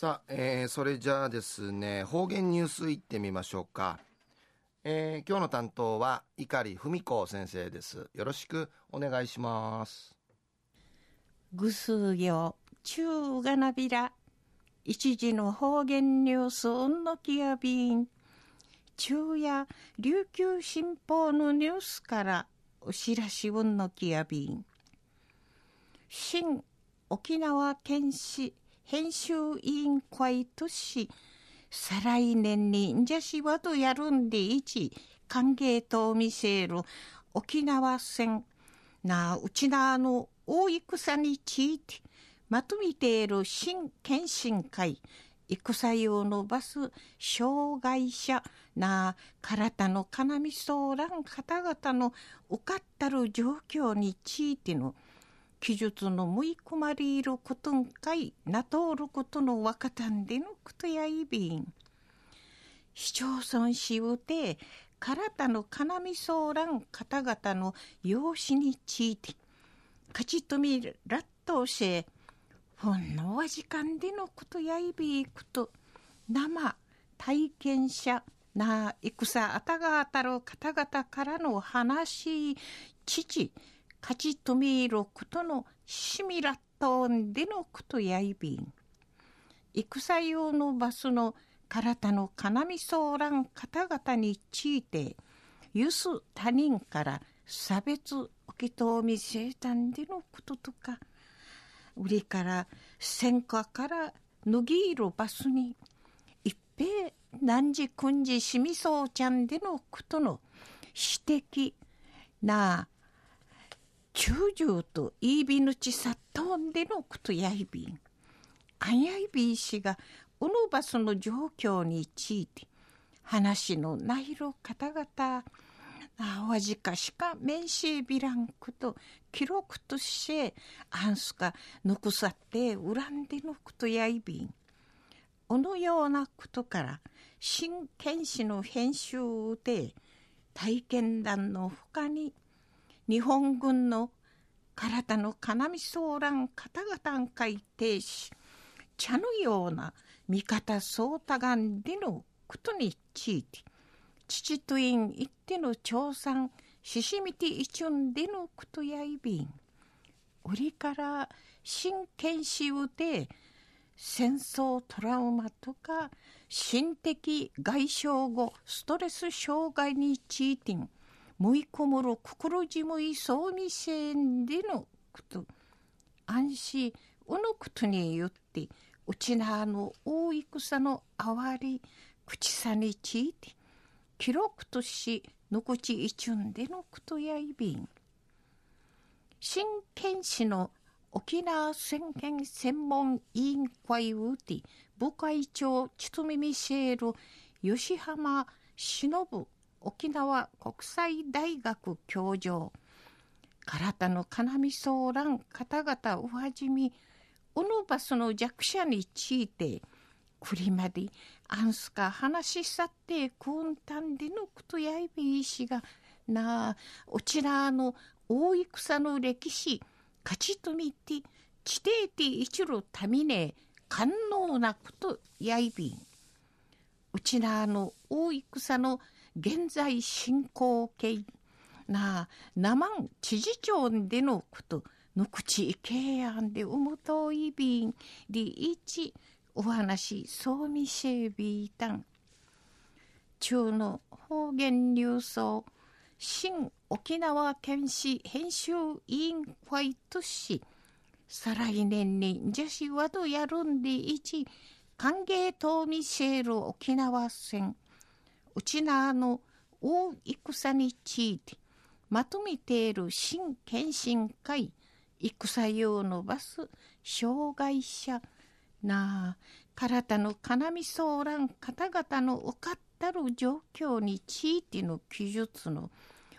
さあ、えー、それじゃあですね、方言ニュースいってみましょうか。えー、今日の担当は碇文子先生です。よろしくお願いします。ぐすよ、中がなびら。一時の方言ニュースうんのきやびん。中や琉球新報のニュースからお知らしうんのきやびん。新沖縄県市編集委員会とし、再来年にんじゃしわとやるんでいち、歓迎と見せる沖縄戦、なうちなの大戦について、まとめている新検診会、戦用のバス、障害者。なあ体の要みそらん方々の受かったる状況についての記述のむい込まれることんかいなとおることのわかたんでのことやいびん。市町村しうて、体の要みそうらん方々の養子について、勝ちとみらっと教え、ほんのわ時間でのことやいびいくと、生、体験者、な戦あたがあたる方々からの話、父、勝ちとみることのしみらったんでのことやいびん。戦用のバスの体の要みそうらん方々について、ゆす他人から差別受けとみせたんでのこととか、売りから戦火から脱ぎ入るバスに、一平何時くんじしみそうちゃんでのことの指摘なあ中将と言いびぬちさとんでのことやいびん。あやいびいしが、うぬばすの状況について、話のないろ方々、あわじかしか面しびらんこと、記録として、あんすか、ぬくさって恨んでのことやいびん。おのようなことから、新剣士の編集で、体験談の他に、日本軍の体の要みそうらん方々んいてし、茶のような味方そうたがんでのことについて、父と院行っての調査、ししみていちゅんでのことやいびん。売りから真剣しうて、戦争トラウマとか、心的外傷後ストレス障害についてん、むいこむる心じむいそうみせんでのこと。安心、うのことによって、うちなあの大戦のあわり、口さについて、記録とし、のこちいちゅんでのことやいびん。新県市の沖縄宣言専門委員会うて、部会長、ちとみみせる吉浜忍沖縄国際大学教授、体の要みそうらん方々おはじみ、おのバスの弱者について、くりまであんすか話し去ってくんたんでのことやいべいしが、なあ、おちらの大戦の歴史、勝ちとみて、地底て一路たみね、官能なことやいびん。うちらの大戦の現在進行形な、生知事長でのこと、ぬくちいけやんでうむといびん、りいち、お話、そうみせびたん。中の方言流送、新沖縄県市編集委員会とし、再来年に女子はどやるんでいち、歓迎と見せる沖縄戦、うちなの大戦について、まとめている新検診会、戦用のバス、障害者、なあ、体の要みそうらん方々の受かったる状況についての記述の、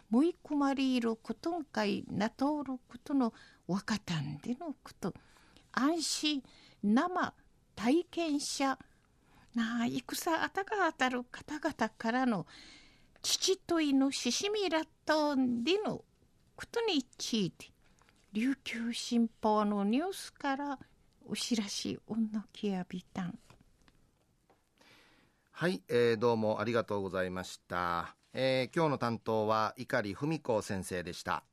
むい込まれることんかいなとおることのわかたんでのこと、安心、生、体験者、なあ、戦あたが当たる方々からの父といのししみらったんでのことについて、琉球新報のニュースからうしらしうんのきやびたん。はい、えー、どうもありがとうございました、えー、今日の担当は碇文子先生でした。